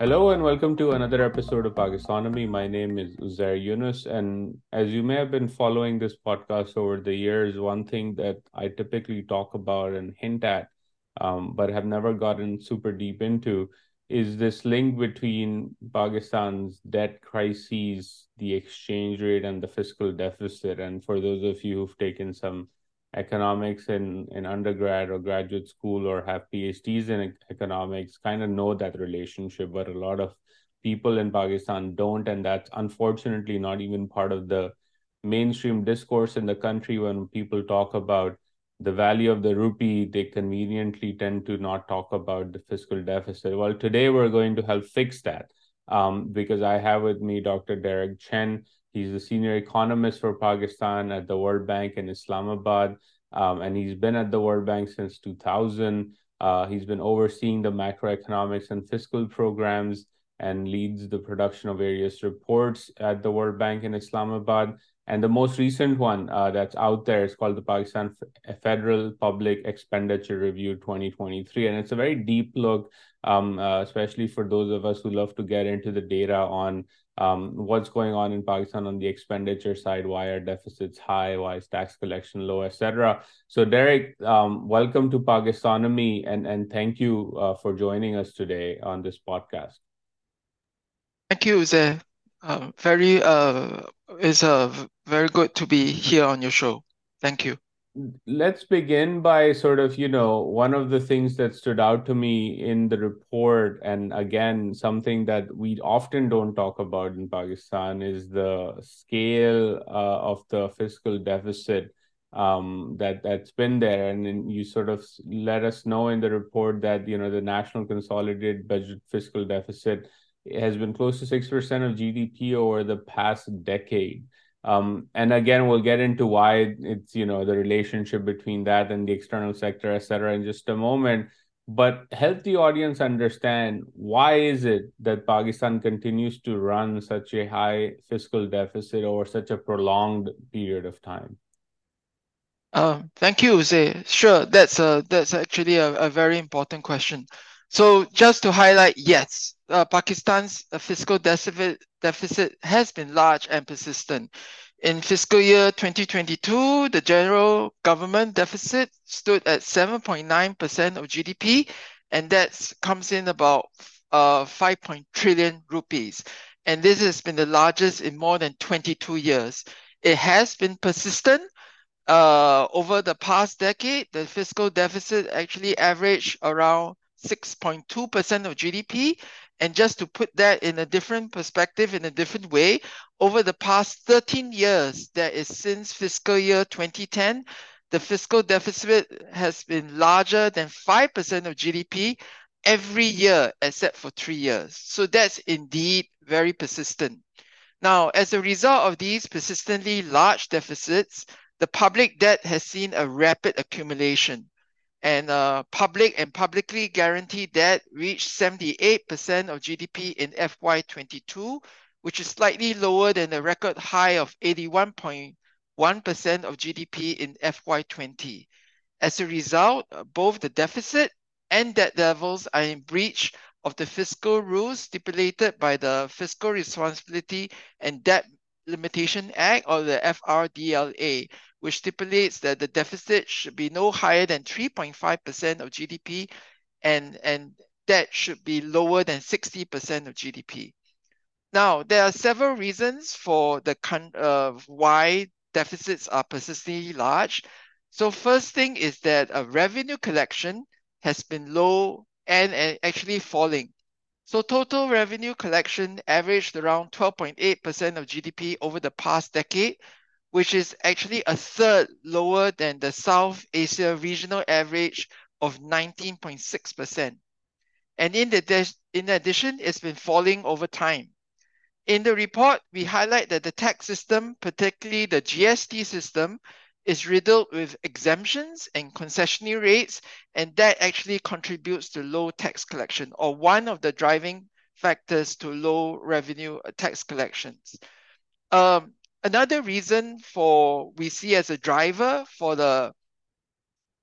Hello and welcome to another episode of Pakistonomy. My name is Uzair Yunus, and as you may have been following this podcast over the years, one thing that I typically talk about and hint at, um, but have never gotten super deep into, is this link between Pakistan's debt crises, the exchange rate, and the fiscal deficit. And for those of you who've taken some economics in, in undergrad or graduate school or have PhDs in economics kind of know that relationship, but a lot of people in Pakistan don't. And that's unfortunately not even part of the mainstream discourse in the country when people talk about the value of the rupee, they conveniently tend to not talk about the fiscal deficit. Well, today we're going to help fix that um, because I have with me Dr. Derek Chen. He's the senior economist for Pakistan at the World Bank in Islamabad, um, and he's been at the World Bank since 2000. Uh, he's been overseeing the macroeconomics and fiscal programs and leads the production of various reports at the World Bank in Islamabad. And the most recent one uh, that's out there is called the Pakistan Federal Public Expenditure Review 2023. And it's a very deep look, um, uh, especially for those of us who love to get into the data on um, what's going on in Pakistan on the expenditure side, why are deficits high, why is tax collection low, etc. So, Derek, um, welcome to Pakistonomy, and and thank you uh, for joining us today on this podcast. Thank you, Zay. Uh, very uh, it's uh, very good to be here on your show. Thank you. Let's begin by sort of, you know, one of the things that stood out to me in the report, and again, something that we often don't talk about in Pakistan is the scale uh, of the fiscal deficit um, that that's been there, and you sort of let us know in the report that you know the national consolidated budget fiscal deficit has been close to 6% of GDP over the past decade. Um, and again, we'll get into why it's, you know, the relationship between that and the external sector, et cetera, in just a moment. But help the audience understand why is it that Pakistan continues to run such a high fiscal deficit over such a prolonged period of time? Um, thank you, Zay. Sure, that's a, that's actually a, a very important question. So just to highlight, yes, uh, Pakistan's uh, fiscal deficit, deficit has been large and persistent. In fiscal year 2022, the general government deficit stood at 7.9% of GDP, and that comes in about uh, 5. trillion rupees. And this has been the largest in more than 22 years. It has been persistent. Uh, over the past decade, the fiscal deficit actually averaged around 6.2% of GDP. And just to put that in a different perspective, in a different way, over the past 13 years, that is since fiscal year 2010, the fiscal deficit has been larger than 5% of GDP every year except for three years. So that's indeed very persistent. Now, as a result of these persistently large deficits, the public debt has seen a rapid accumulation and uh, public and publicly guaranteed debt reached 78% of GDP in FY22, which is slightly lower than the record high of 81.1% of GDP in FY20. As a result, uh, both the deficit and debt levels are in breach of the fiscal rules stipulated by the Fiscal Responsibility and Debt Limitation Act or the FRDLA, which stipulates that the deficit should be no higher than 3.5% of GDP and, and debt should be lower than 60% of GDP. Now, there are several reasons for the uh, why deficits are persistently large. So first thing is that a revenue collection has been low and, and actually falling. So total revenue collection averaged around 12.8% of GDP over the past decade, which is actually a third lower than the South Asia regional average of 19.6%. And in, the in addition, it's been falling over time. In the report, we highlight that the tax system, particularly the GST system, is riddled with exemptions and concessionary rates, and that actually contributes to low tax collection, or one of the driving factors to low revenue tax collections. Um, another reason for we see as a driver for the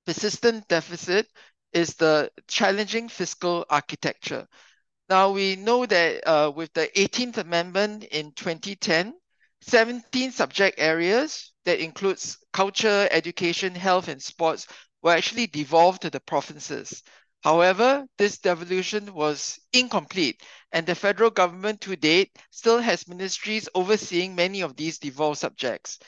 persistent deficit is the challenging fiscal architecture. Now we know that uh, with the 18th Amendment in 2010, 17 subject areas that includes culture, education, health, and sports were actually devolved to the provinces. However, this devolution was incomplete, and the federal government to date still has ministries overseeing many of these devolved subjects.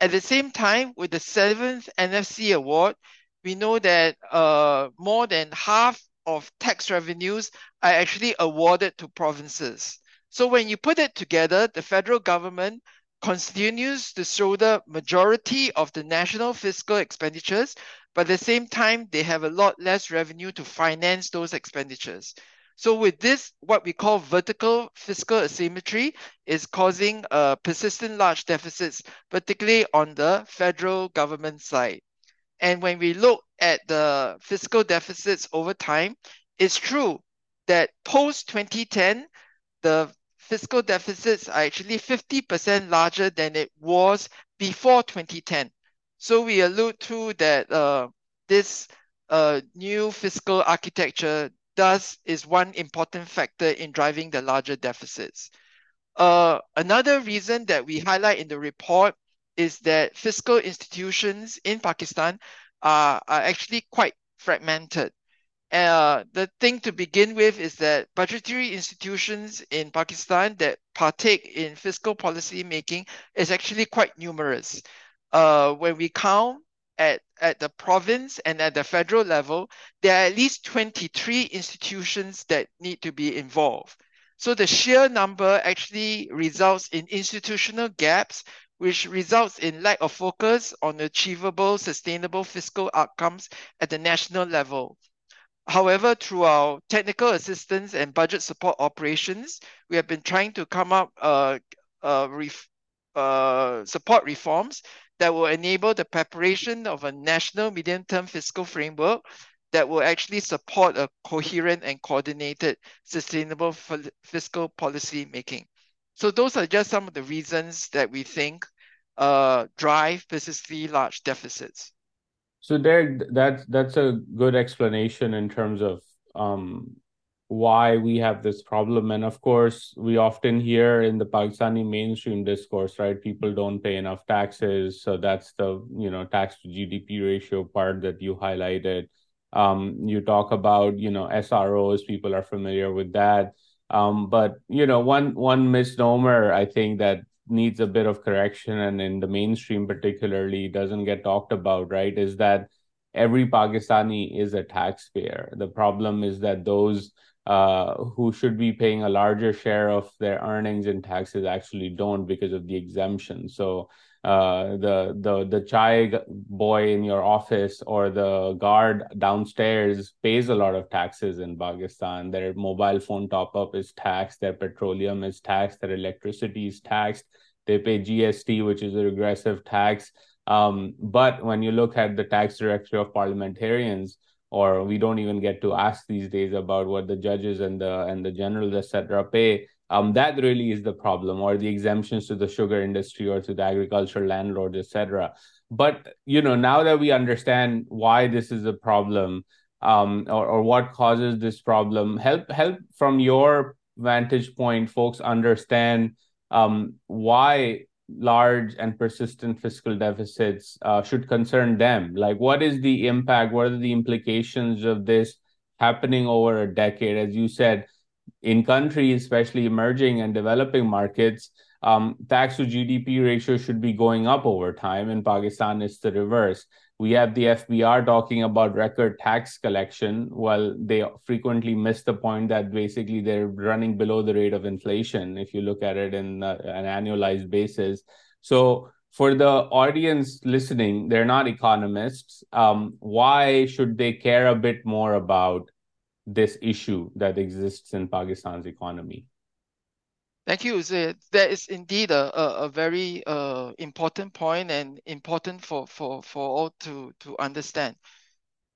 At the same time, with the seventh NFC award, we know that uh, more than half of tax revenues are actually awarded to provinces. So when you put it together, the federal government continues to shoulder the majority of the national fiscal expenditures, but at the same time, they have a lot less revenue to finance those expenditures. So with this, what we call vertical fiscal asymmetry is causing uh, persistent large deficits, particularly on the federal government side. And when we look at the fiscal deficits over time, it's true that post 2010, the fiscal deficits are actually 50% larger than it was before 2010. So we allude to that uh, this uh, new fiscal architecture does is one important factor in driving the larger deficits. Uh, another reason that we highlight in the report is that fiscal institutions in Pakistan are, are actually quite fragmented. Uh, the thing to begin with is that budgetary institutions in Pakistan that partake in fiscal policy making is actually quite numerous. Uh, when we count at, at the province and at the federal level, there are at least 23 institutions that need to be involved. So the sheer number actually results in institutional gaps which results in lack of focus on achievable, sustainable fiscal outcomes at the national level. However, through our technical assistance and budget support operations, we have been trying to come up uh, uh, ref uh, support reforms that will enable the preparation of a national medium-term fiscal framework that will actually support a coherent and coordinated sustainable fiscal policy making. So those are just some of the reasons that we think uh, drive persistently large deficits. So there, that's that's a good explanation in terms of um, why we have this problem. And of course, we often hear in the Pakistani mainstream discourse, right? People don't pay enough taxes, so that's the you know tax to GDP ratio part that you highlighted. Um, you talk about you know SROs, people are familiar with that. Um, but you know, one one misnomer I think that needs a bit of correction and in the mainstream particularly doesn't get talked about, right? Is that every Pakistani is a taxpayer. The problem is that those uh, who should be paying a larger share of their earnings in taxes actually don't because of the exemption. So uh, the the the chai boy in your office or the guard downstairs pays a lot of taxes in Pakistan. Their mobile phone top up is taxed. Their petroleum is taxed. Their electricity is taxed. They pay GST, which is a regressive tax. Um, but when you look at the tax directory of parliamentarians, or we don't even get to ask these days about what the judges and the and the generals etc pay um, that really is the problem, or the exemptions to the sugar industry or to the agricultural landlords, etc. But you know, now that we understand why this is a problem, um, or, or what causes this problem, help help from your vantage point, folks understand um, why large and persistent fiscal deficits uh, should concern them. Like, what is the impact? What are the implications of this happening over a decade? As you said in countries, especially emerging and developing markets, um, tax to GDP ratio should be going up over time. In Pakistan, it's the reverse. We have the FBR talking about record tax collection, while they frequently miss the point that basically they're running below the rate of inflation if you look at it in uh, an annualized basis. So, for the audience listening, they're not economists. Um, why should they care a bit more about this issue that exists in Pakistan's economy. Thank you, That is indeed a, a, a very uh, important point and important for, for, for all to, to understand.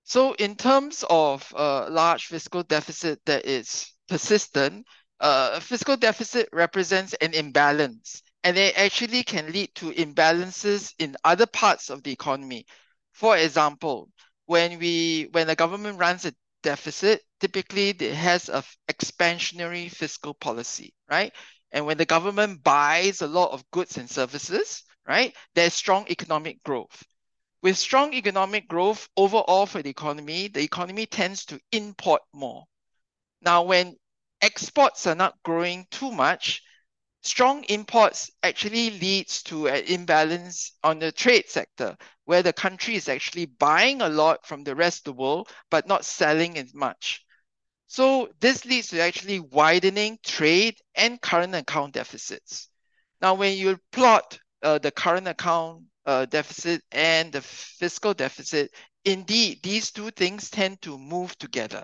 So in terms of uh, large fiscal deficit that is persistent, uh, a fiscal deficit represents an imbalance and it actually can lead to imbalances in other parts of the economy. For example, when we when the government runs a deficit, typically it has an expansionary fiscal policy, right? And when the government buys a lot of goods and services, right, there's strong economic growth. With strong economic growth overall for the economy, the economy tends to import more. Now, when exports are not growing too much, strong imports actually leads to an imbalance on the trade sector, where the country is actually buying a lot from the rest of the world, but not selling as much. So this leads to actually widening trade and current account deficits. Now, when you plot uh, the current account uh, deficit and the fiscal deficit, indeed, these two things tend to move together.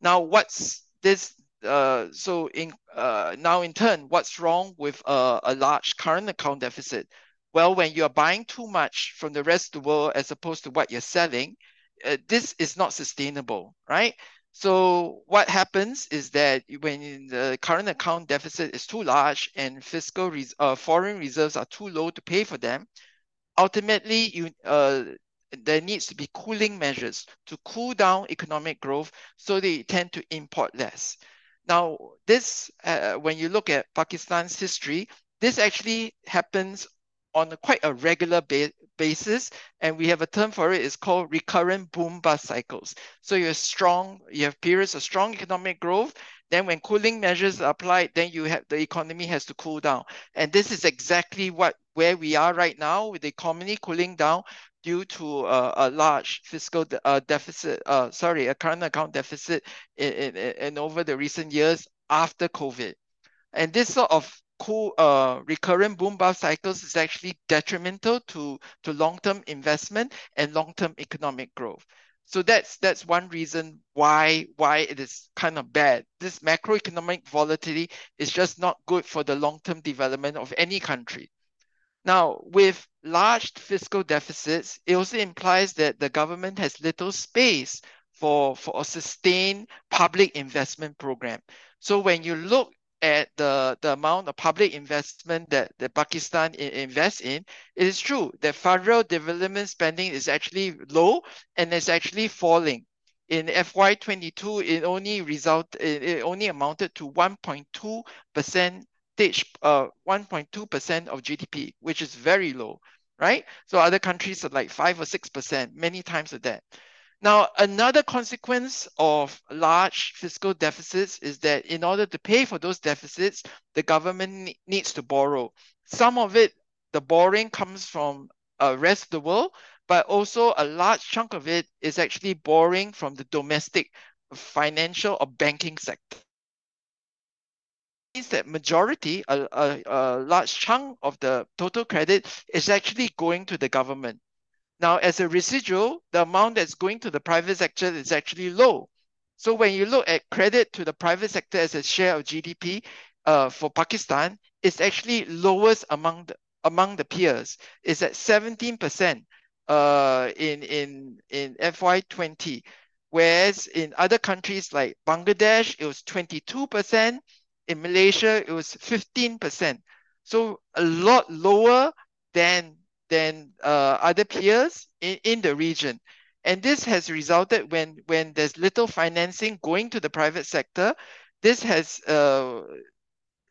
Now, what's this? Uh, so in uh, now in turn, what's wrong with a, large current account deficit? Well, when you're buying too much from the rest of the world as opposed to what you're selling, uh, this is not sustainable, right? So what happens is that when the current account deficit is too large and fiscal res uh, foreign reserves are too low to pay for them, ultimately you uh, there needs to be cooling measures to cool down economic growth so they tend to import less. Now, this, uh, when you look at Pakistan's history, this actually happens on a, quite a regular ba basis, and we have a term for it. It's called recurrent boom bust cycles. So you have strong, you have periods of strong economic growth. Then when cooling measures are applied, then you have the economy has to cool down. And this is exactly what where we are right now with the economy cooling down due to uh, a large fiscal de uh, deficit, uh, sorry, a current account deficit in, in, in over the recent years after COVID. And this sort of cool uh, recurrent boom bust cycles is actually detrimental to, to long-term investment and long-term economic growth. So that's that's one reason why why it is kind of bad. This macroeconomic volatility is just not good for the long-term development of any country. Now, with large fiscal deficits, it also implies that the government has little space for, for a sustained public investment program. So when you look at the, the amount of public investment that, that Pakistan invests in, it is true that federal development spending is actually low and it's actually falling. In FY22, it only result it only amounted to 1.2 percent uh 1.2 percent of GDP, which is very low, right? So other countries are like five or six percent, many times of that. Now, another consequence of large fiscal deficits is that in order to pay for those deficits, the government needs to borrow. Some of it, the borrowing comes from uh, rest of the world, but also a large chunk of it is actually borrowing from the domestic financial or banking sector. Means that majority, a, a, a large chunk of the total credit is actually going to the government. Now, as a residual, the amount that's going to the private sector is actually low. So when you look at credit to the private sector as a share of GDP uh, for Pakistan, it's actually lowest among the, among the peers. It's at 17% uh, in, in, in FY20, whereas in other countries like Bangladesh, it was 22%. In Malaysia, it was 15%. So a lot lower than than uh, other peers in, in the region. And this has resulted when, when there's little financing going to the private sector, this has uh,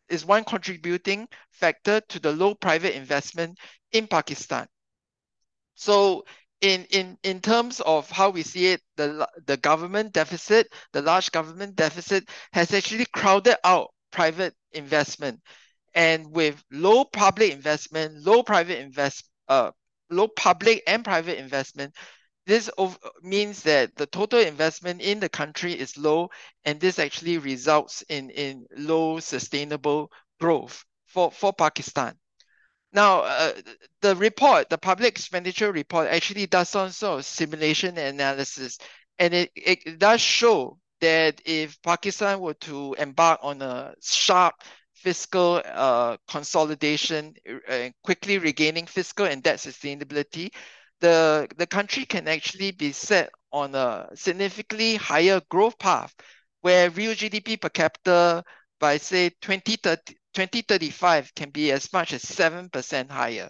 is one contributing factor to the low private investment in Pakistan. So in, in, in terms of how we see it, the, the government deficit, the large government deficit has actually crowded out private investment. And with low public investment, low private investment, uh, low public and private investment, this means that the total investment in the country is low, and this actually results in, in low sustainable growth for, for Pakistan. Now, uh, the report, the public expenditure report, actually does some sort of simulation analysis, and it, it does show that if Pakistan were to embark on a sharp fiscal uh, consolidation, uh, quickly regaining fiscal and debt sustainability, the, the country can actually be set on a significantly higher growth path where real GDP per capita by say 2030, 2035 can be as much as 7% higher.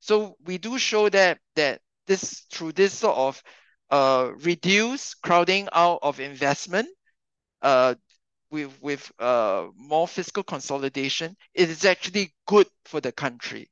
So we do show that that this through this sort of uh, reduce crowding out of investment uh, with, with uh, more fiscal consolidation, it is actually good for the country.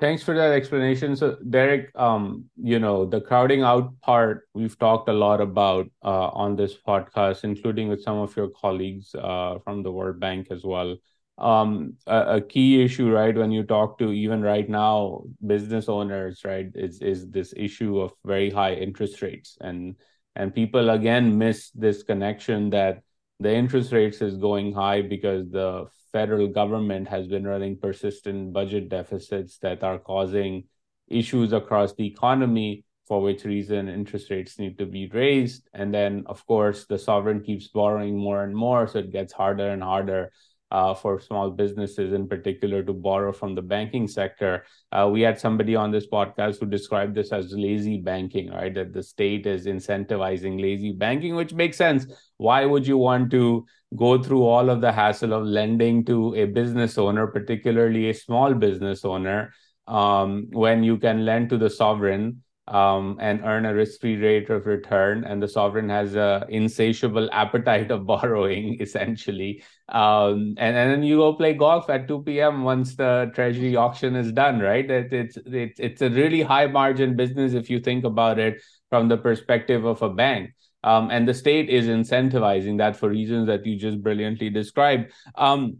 Thanks for that explanation. So, Derek, um, you know, the crowding out part we've talked a lot about uh, on this podcast, including with some of your colleagues uh, from the World Bank as well. Um, a, a, key issue, right, when you talk to even right now business owners, right, is is this issue of very high interest rates, and and people again miss this connection that the interest rates is going high because the federal government has been running persistent budget deficits that are causing issues across the economy for which reason interest rates need to be raised. And then of course the sovereign keeps borrowing more and more so it gets harder and harder uh, for small businesses in particular to borrow from the banking sector. Uh, we had somebody on this podcast who described this as lazy banking, right? That the state is incentivizing lazy banking, which makes sense. Why would you want to go through all of the hassle of lending to a business owner, particularly a small business owner, um, when you can lend to the sovereign? Um, and earn a risk-free rate of return, and the sovereign has a insatiable appetite of borrowing, essentially. Um, and, and then you go play golf at 2 p.m. once the treasury auction is done, right? It, it's it's it's a really high margin business if you think about it from the perspective of a bank. Um, and the state is incentivizing that for reasons that you just brilliantly described. Um,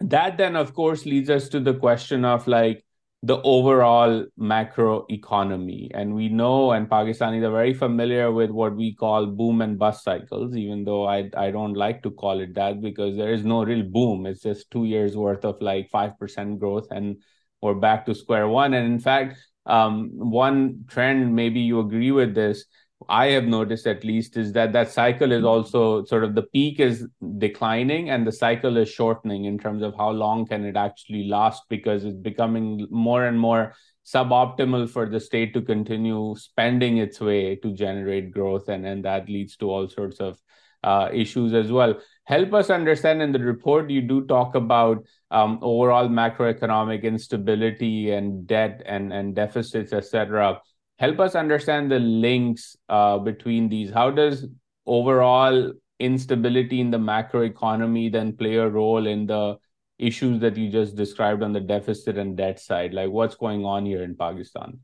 that then, of course, leads us to the question of like, the overall macro economy. And we know, and Pakistanis are very familiar with what we call boom and bust cycles, even though I, I don't like to call it that because there is no real boom. It's just two years worth of like 5% growth and we're back to square one. And in fact, um, one trend, maybe you agree with this, I have noticed at least is that that cycle is also sort of the peak is declining and the cycle is shortening in terms of how long can it actually last because it's becoming more and more suboptimal for the state to continue spending its way to generate growth and and that leads to all sorts of uh, issues as well. Help us understand in the report you do talk about um, overall macroeconomic instability and debt and and deficits, etc help us understand the links uh, between these. How does overall instability in the macro economy then play a role in the issues that you just described on the deficit and debt side? Like what's going on here in Pakistan?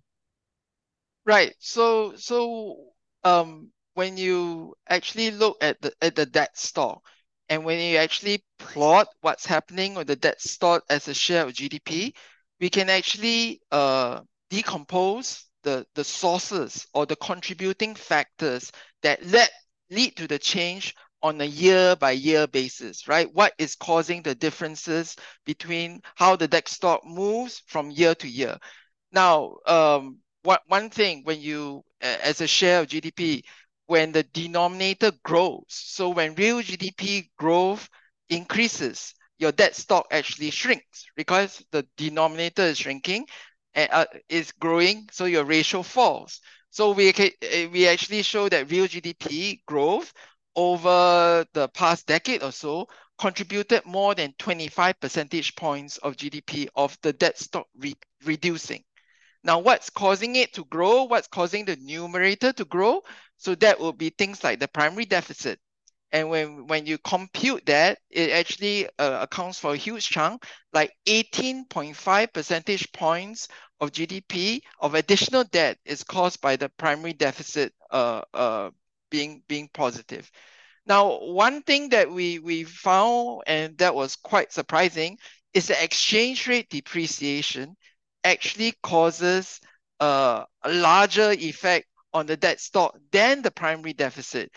Right. So so um when you actually look at the at the debt stock and when you actually plot what's happening with the debt stock as a share of GDP, we can actually uh decompose the, the sources or the contributing factors that led lead to the change on a year by year basis, right? What is causing the differences between how the debt stock moves from year to year? Now, um, what one thing when you as a share of GDP, when the denominator grows, so when real GDP growth increases, your debt stock actually shrinks because the denominator is shrinking uh, is growing, so your ratio falls. So we eh, we actually show that real GDP growth over the past decade or so contributed more than 25 percentage points of GDP of the debt stock re reducing. Now, what's causing it to grow? What's causing the numerator to grow? So that will be things like the primary deficit. And when, when you compute that, it actually uh, accounts for a huge chunk, like 18.5 percentage points of GDP of additional debt is caused by the primary deficit uh, uh, being, being positive. Now, one thing that we, we found, and that was quite surprising, is the exchange rate depreciation actually causes uh, a larger effect on the debt stock than the primary deficit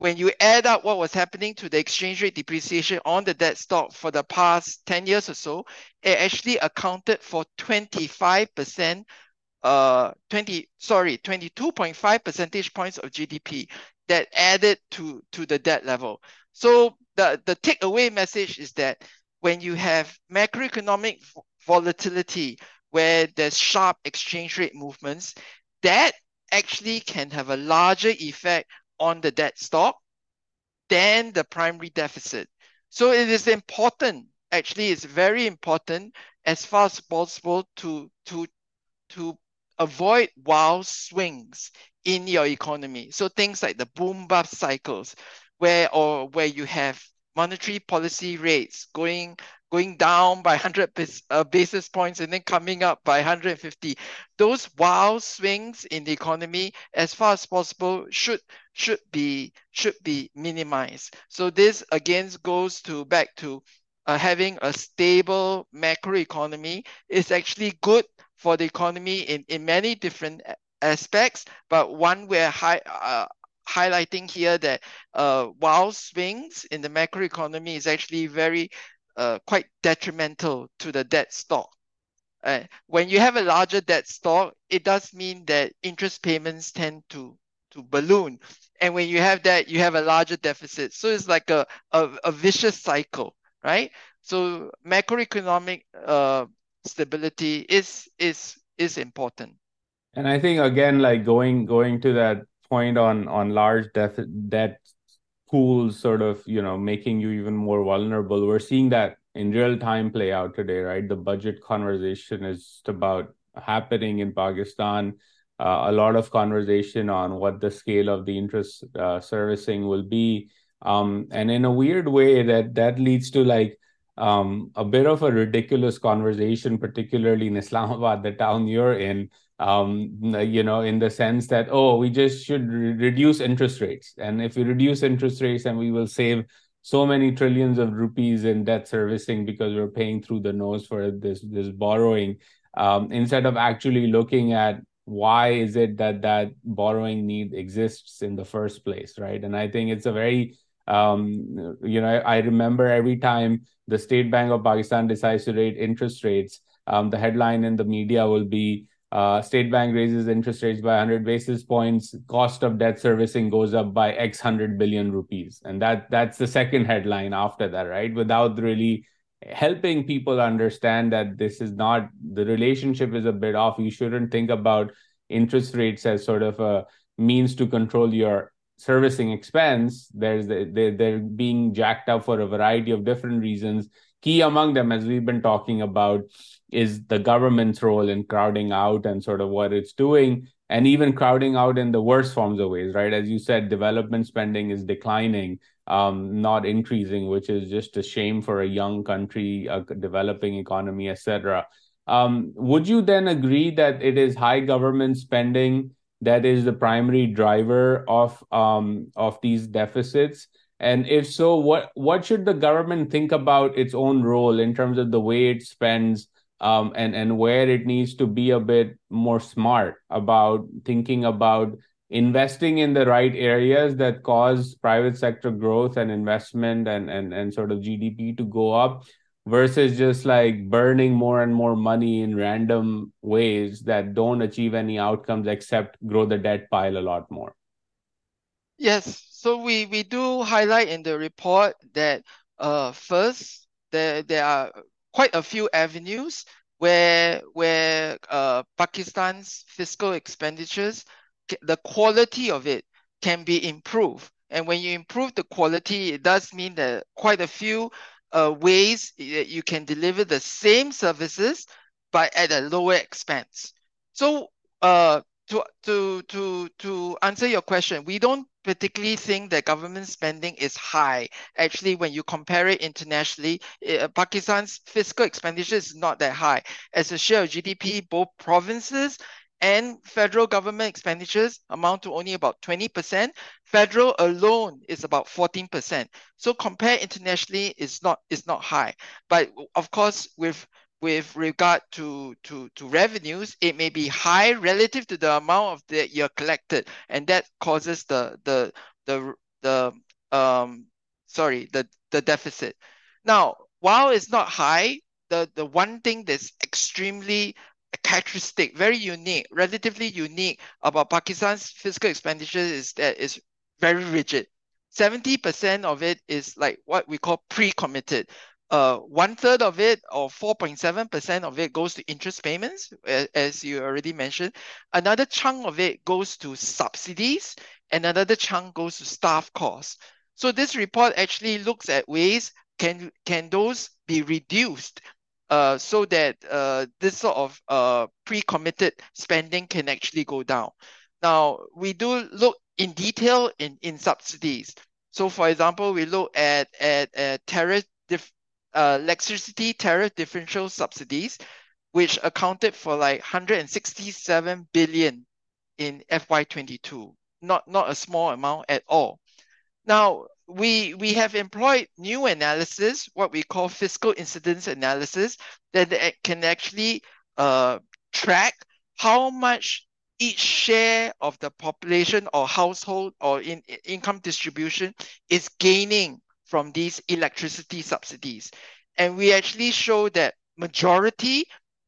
when you add up what was happening to the exchange rate depreciation on the debt stock for the past 10 years or so, it actually accounted for 25%, uh, 20, sorry, 22.5 percentage points of GDP that added to, to the debt level. So the, the takeaway message is that when you have macroeconomic volatility, where there's sharp exchange rate movements, that actually can have a larger effect on the debt stock than the primary deficit. So it is important, actually it's very important as far as possible to, to, to avoid wild swings in your economy. So things like the boom bust cycles, where or where you have monetary policy rates going going down by 100 uh, basis points and then coming up by 150 those wild swings in the economy as far as possible should should be should be minimized. So this again goes to back to uh, having a stable macro economy is actually good for the economy in, in many different aspects, but one we're high, uh, highlighting here that uh, wild swings in the macroeconomy is actually very uh, quite detrimental to the debt stock. Uh, when you have a larger debt stock, it does mean that interest payments tend to, to balloon. And when you have that, you have a larger deficit. So it's like a, a, a vicious cycle, right? So macroeconomic uh, stability is is is important. And I think again, like going going to that point on on large debt debt pools, sort of you know making you even more vulnerable. We're seeing that in real time play out today, right? The budget conversation is about happening in Pakistan. Uh, a lot of conversation on what the scale of the interest uh, servicing will be, um, and in a weird way, that that leads to like um, a bit of a ridiculous conversation, particularly in Islamabad, the town you're in. Um, you know, in the sense that oh, we just should re- reduce interest rates, and if we reduce interest rates, and we will save so many trillions of rupees in debt servicing because we're paying through the nose for this this borrowing, um, instead of actually looking at why is it that that borrowing need exists in the first place, right? And I think it's a very um, you know, I, remember every time the State Bank of Pakistan decides to rate interest rates, um, the headline in the media will be uh, State Bank raises interest rates by 100 basis points, cost of debt servicing goes up by X hundred billion rupees, and that that's the second headline after that, right? Without really helping people understand that this is not the relationship is a bit off. You shouldn't think about interest rates as sort of a means to control your servicing expense, there's they, they're being jacked up for a variety of different reasons. Key among them, as we've been talking about, is the government's role in crowding out and sort of what it's doing, and even crowding out in the worst forms of ways, right? As you said, development spending is declining, um, not increasing, which is just a shame for a young country, a developing economy, etc. Um, would you then agree that it is high government spending? That is the primary driver of um, of these deficits? And if so, what what should the government think about its own role in terms of the way it spends um, and and where it needs to be a bit more smart about thinking about investing in the right areas that cause private sector growth and investment and and and sort of GDP to go up versus just like burning more and more money in random ways that don't achieve any outcomes except grow the debt pile a lot more. Yes, so we, we do highlight in the report that uh, first, there, there are quite a few avenues where, where uh, Pakistan's fiscal expenditures, the quality of it can be improved. And when you improve the quality, it does mean that quite a few uh, ways that you can deliver the same services but at a lower expense. So uh, to, to, to, to answer your question, we don't particularly think that government spending is high. Actually, when you compare it internationally, uh, Pakistan's fiscal expenditure is not that high. As a share of GDP, both provinces and federal government expenditures amount to only about 20%. Federal alone is about 14%. So compared internationally, it's not, it's not high. But of course, with with regard to, to, to revenues, it may be high relative to the amount of that you're collected, and that causes the the the the um sorry the the deficit. Now, while it's not high, the the one thing that's extremely characteristic, very unique, relatively unique about Pakistan's fiscal expenditure is that it's very rigid. 70% of it is like what we call pre-committed. Uh, one third of it or 4.7% of it goes to interest payments, as you already mentioned. Another chunk of it goes to subsidies and another chunk goes to staff costs. So this report actually looks at ways can, can those be reduced uh, so that uh, this sort of uh, pre-committed spending can actually go down. Now, we do look in detail in, in subsidies. So for example, we look at, at, at tariff dif uh, electricity tariff differential subsidies, which accounted for like 167 billion in FY22. Not, not a small amount at all. Now, we we have employed new analysis, what we call fiscal incidence analysis, that can actually uh, track how much each share of the population or household or in, in income distribution is gaining from these electricity subsidies. And we actually show that majority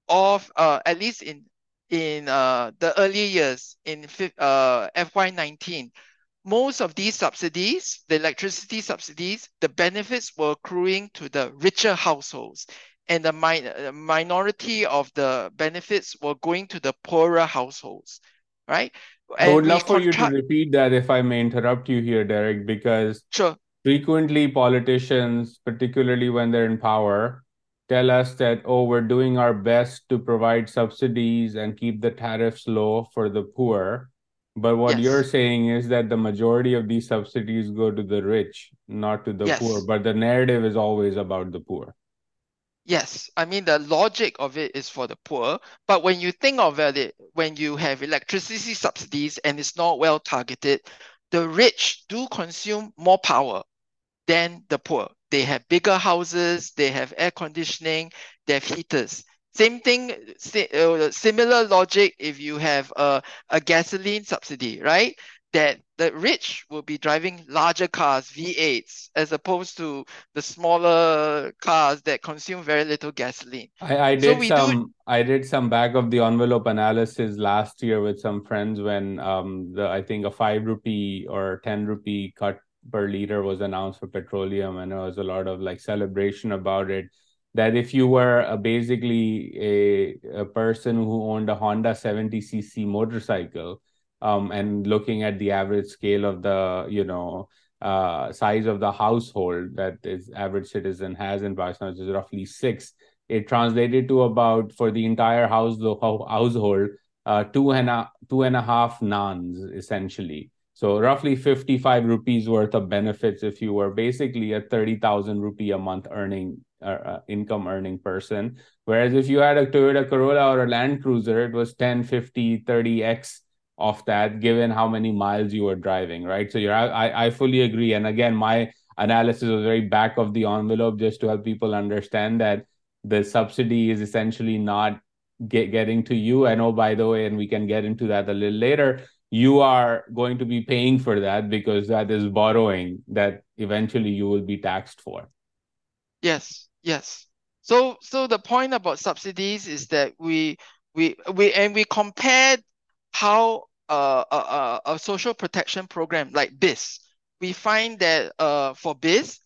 of, uh, at least in, in uh, the early years, in uh, FY19, most of these subsidies, the electricity subsidies, the benefits were accruing to the richer households and the mi minority of the benefits were going to the poorer households, right? And I would love for you to repeat that if I may interrupt you here, Derek, because sure. frequently politicians, particularly when they're in power, tell us that, oh, we're doing our best to provide subsidies and keep the tariffs low for the poor. But what yes. you're saying is that the majority of these subsidies go to the rich, not to the yes. poor. But the narrative is always about the poor. Yes, I mean the logic of it is for the poor, but when you think of it, when you have electricity subsidies and it's not well targeted, the rich do consume more power than the poor. They have bigger houses, they have air conditioning, they have heaters. Same thing, uh, similar logic if you have a, a gasoline subsidy, right? That the rich will be driving larger cars, V8s, as opposed to the smaller cars that consume very little gasoline. I, I did so some do... I did some back of the envelope analysis last year with some friends when um the I think a five rupee or ten rupee cut per liter was announced for petroleum and there was a lot of like celebration about it that if you were a, basically a, a person who owned a Honda 70cc motorcycle um, and looking at the average scale of the, you know, uh, size of the household that is average citizen has in Pakistan, which is roughly six, it translated to about for the entire house the household uh, two and a two and a half naans essentially. So roughly 55 rupees worth of benefits if you were basically a 30,000 rupee a month earning uh, income earning person. Whereas if you had a Toyota Corolla or a Land Cruiser, it was 10, 50, 30x of that given how many miles you were driving, right? So you're I, I fully agree. And again, my analysis was very back of the envelope just to help people understand that the subsidy is essentially not get, getting to you. I know by the way, and we can get into that a little later, you are going to be paying for that because that is borrowing that eventually you will be taxed for. Yes, yes. So so the point about subsidies is that we we we and we compared how uh, a, a, a social protection program like BIS, we find that uh, for BIS,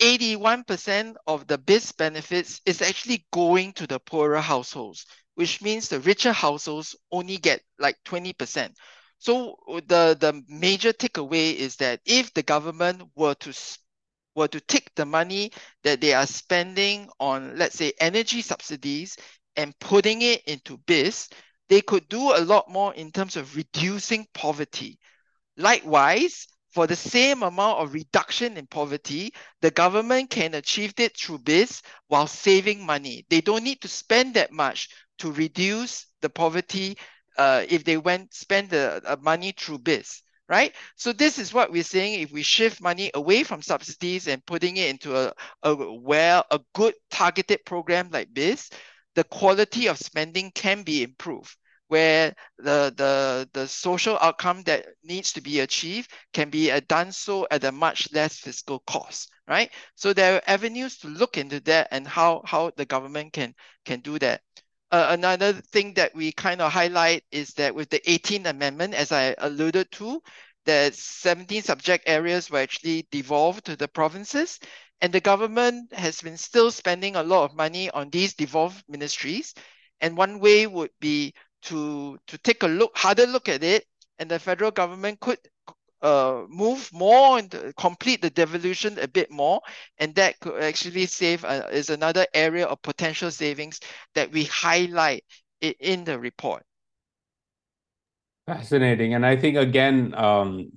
81% of the BIS benefits is actually going to the poorer households, which means the richer households only get like 20%. So the, the major takeaway is that if the government were to were to take the money that they are spending on, let's say, energy subsidies and putting it into BIS, they could do a lot more in terms of reducing poverty. Likewise, for the same amount of reduction in poverty, the government can achieve it through BIS while saving money. They don't need to spend that much to reduce the poverty uh, if they went spend the money through BIS, right? So this is what we're saying. If we shift money away from subsidies and putting it into a, a well, a good targeted program like this, the quality of spending can be improved where the, the, the social outcome that needs to be achieved can be done so at a much less fiscal cost, right? So there are avenues to look into that and how, how the government can, can do that. Uh, another thing that we kind of highlight is that with the 18th Amendment, as I alluded to, that 17 subject areas were actually devolved to the provinces, and the government has been still spending a lot of money on these devolved ministries. And one way would be to, to take a look, harder look at it, and the federal government could uh, move more and complete the devolution a bit more, and that could actually save uh, is another area of potential savings that we highlight in the report. Fascinating, and I think again, um,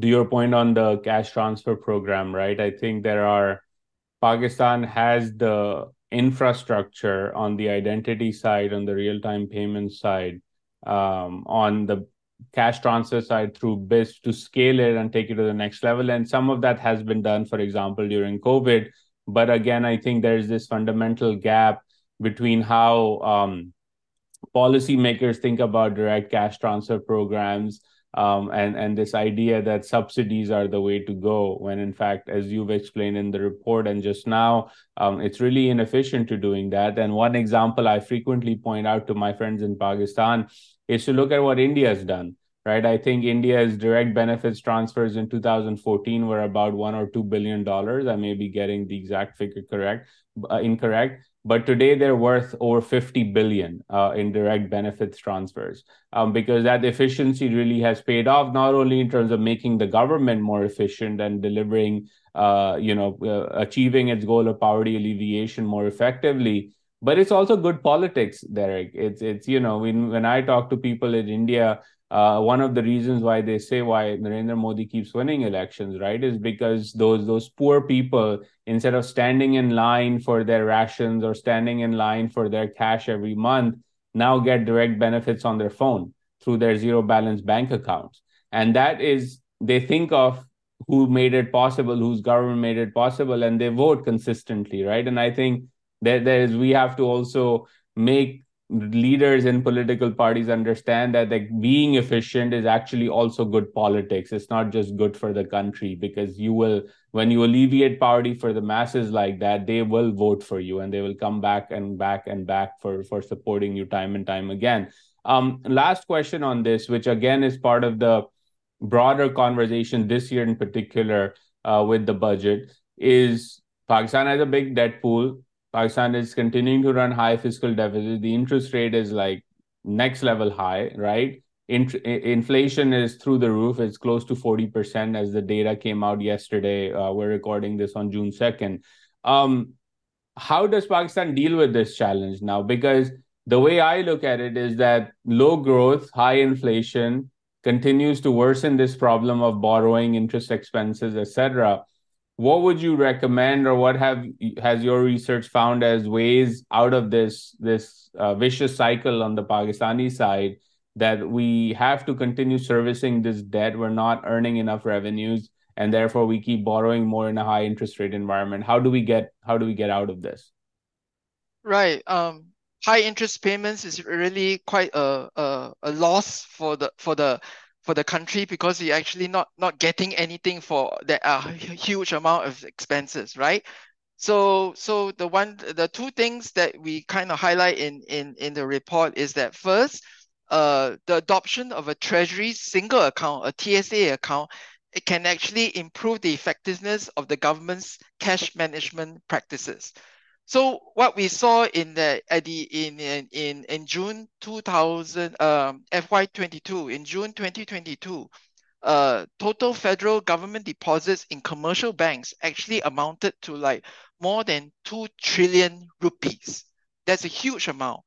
to your point on the cash transfer program, right? I think there are Pakistan has the infrastructure on the identity side, on the real time payment side, um, on the cash transfer side through BIS to scale it and take it to the next level. And some of that has been done, for example, during COVID. But again, I think there's this fundamental gap between how um, policymakers think about direct cash transfer programs um, and and this idea that subsidies are the way to go when in fact as you've explained in the report and just now um, it's really inefficient to doing that and one example i frequently point out to my friends in pakistan is to look at what india has done right? I think india's direct benefits transfers in 2014 were about one or two billion dollars. I may be getting the exact figure correct uh, incorrect but today they're worth over 50 billion uh, in direct benefits transfers um, because that efficiency really has paid off not only in terms of making the government more efficient and delivering uh, you know uh, achieving its goal of poverty alleviation more effectively but it's also good politics derek it's it's you know when when i talk to people in india uh, one of the reasons why they say why Narendra Modi keeps winning elections, right, is because those those poor people, instead of standing in line for their rations or standing in line for their cash every month, now get direct benefits on their phone through their zero balance bank accounts, and that is they think of who made it possible, whose government made it possible, and they vote consistently, right? And I think that there is we have to also make leaders in political parties understand that like being efficient is actually also good politics. It's not just good for the country because you will when you alleviate poverty for the masses like that they will vote for you and they will come back and back and back for for supporting you time and time again. Um last question on this which again is part of the broader conversation this year in particular uh, with the budget is pakistan has a big debt pool Pakistan is continuing to run high fiscal deficit. The interest rate is like next level high, right? In- inflation is through the roof. It's close to 40% as the data came out yesterday. Uh, we're recording this on June 2nd. Um, how does Pakistan deal with this challenge now? Because the way I look at it is that low growth, high inflation continues to worsen this problem of borrowing, interest expenses, etc what would you recommend or what have has your research found as ways out of this this uh, vicious cycle on the pakistani side that we have to continue servicing this debt? We're not earning enough revenues and therefore we keep borrowing more in a high interest rate environment. How do we get how do we get out of this? Right um high interest payments is really quite a, a, a loss for the for the for the country because you're actually not not getting anything for that uh, huge amount of expenses, right? So so the one the two things that we kind of highlight in in in the report is that first, uh, the adoption of a treasury single account, a TSA account, it can actually improve the effectiveness of the government's cash management practices. So what we saw in the at the in in in June 2000 um FY22 in June 2022 uh total federal government deposits in commercial banks actually amounted to like more than 2 trillion rupees. That's a huge amount.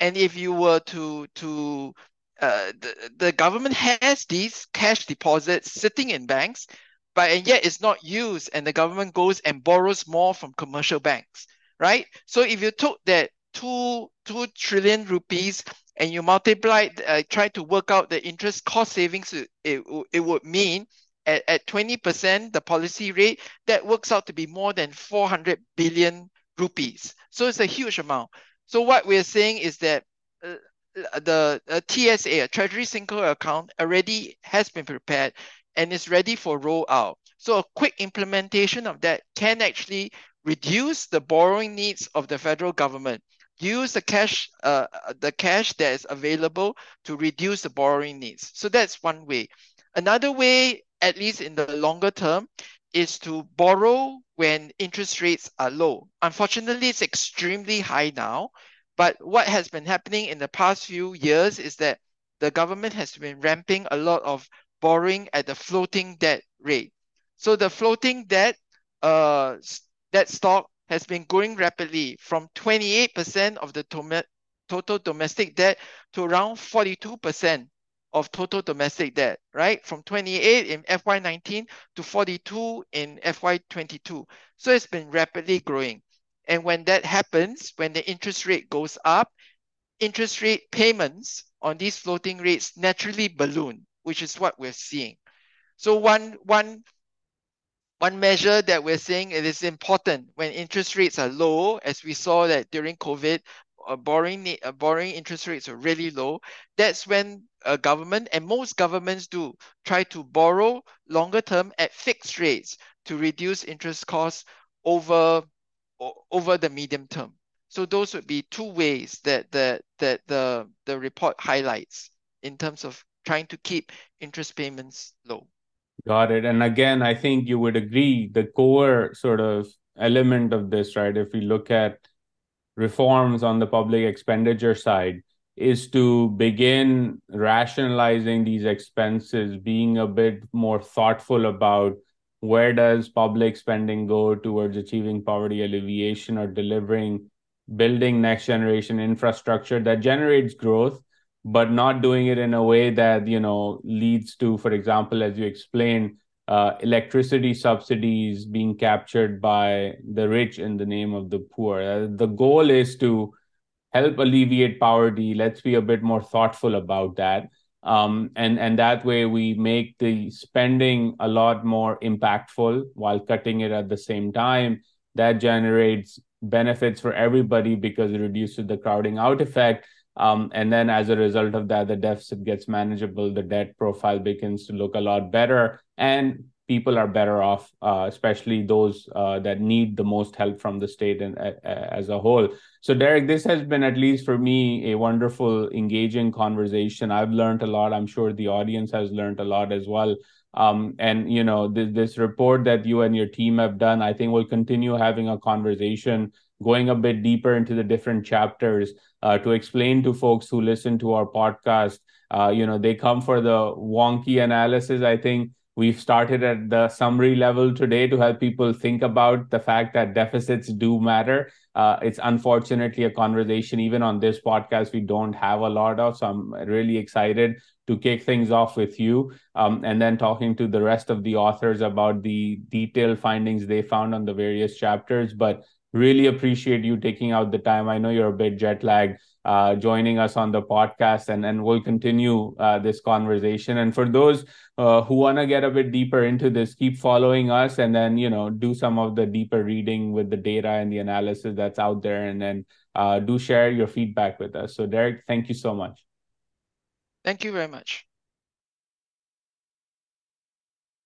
And if you were to to uh, the, the government has these cash deposits sitting in banks but and yet it's not used and the government goes and borrows more from commercial banks right? So if you took that two two trillion rupees and you multiply, uh, try to work out the interest cost savings, it, it, it would mean at, at 20%, the policy rate, that works out to be more than 400 billion rupees. So it's a huge amount. So what we're saying is that uh, the uh, TSA, a Treasury Single Account, already has been prepared and is ready for rollout. So a quick implementation of that can actually reduce the borrowing needs of the federal government, use the cash, uh, the cash that is available to reduce the borrowing needs. So that's one way. Another way, at least in the longer term, is to borrow when interest rates are low. Unfortunately, it's extremely high now. But what has been happening in the past few years is that the government has been ramping a lot of borrowing at the floating debt rate. So the floating debt uh, debt stock has been growing rapidly from 28% of the to total domestic debt to around 42% of total domestic debt, right? From 28 in FY19 to 42 in FY22. So it's been rapidly growing. And when that happens, when the interest rate goes up, interest rate payments on these floating rates naturally balloon, which is what we're seeing. So one, one, one measure that we're saying it is important when interest rates are low, as we saw that during COVID, uh, borrowing uh, borrowing interest rates are really low, that's when a government and most governments do try to borrow longer term at fixed rates to reduce interest costs over over the medium term. So those would be two ways that that that the the report highlights in terms of trying to keep interest payments low. Got it. And again, I think you would agree the core sort of element of this, right? If we look at reforms on the public expenditure side is to begin rationalizing these expenses being a bit more thoughtful about where does public spending go towards achieving poverty alleviation or delivering building next generation infrastructure that generates growth but not doing it in a way that you know leads to for example as you explained uh, electricity subsidies being captured by the rich in the name of the poor. Uh, the goal is to help alleviate poverty. Let's be a bit more thoughtful about that. Um, and, and that way we make the spending a lot more impactful while cutting it at the same time. That generates benefits for everybody because it reduces the crowding out effect um, and then as a result of that, the deficit gets manageable, the debt profile begins to look a lot better, and people are better off, uh, especially those uh, that need the most help from the state and uh, as a whole. So, Derek, this has been at least for me a wonderful, engaging conversation. I've learned a lot. I'm sure the audience has learned a lot as well. Um, and you know this, this report that you and your team have done, I think we'll continue having a conversation going a bit deeper into the different chapters uh, to explain to folks who listen to our podcast. Uh, you know, they come for the wonky analysis. I think we've started at the summary level today to help people think about the fact that deficits do matter. Uh, it's unfortunately a conversation, even on this podcast, we don't have a lot of. So I'm really excited to kick things off with you um, and then talking to the rest of the authors about the detailed findings they found on the various chapters. But really appreciate you taking out the time. I know you're a bit jet lagged, uh, joining us on the podcast, and and we'll continue uh, this conversation. And for those uh, who want to get a bit deeper into this, keep following us, and then you know do some of the deeper reading with the data and the analysis that's out there, and then uh, do share your feedback with us. So, Derek, thank you so much. Thank you very much.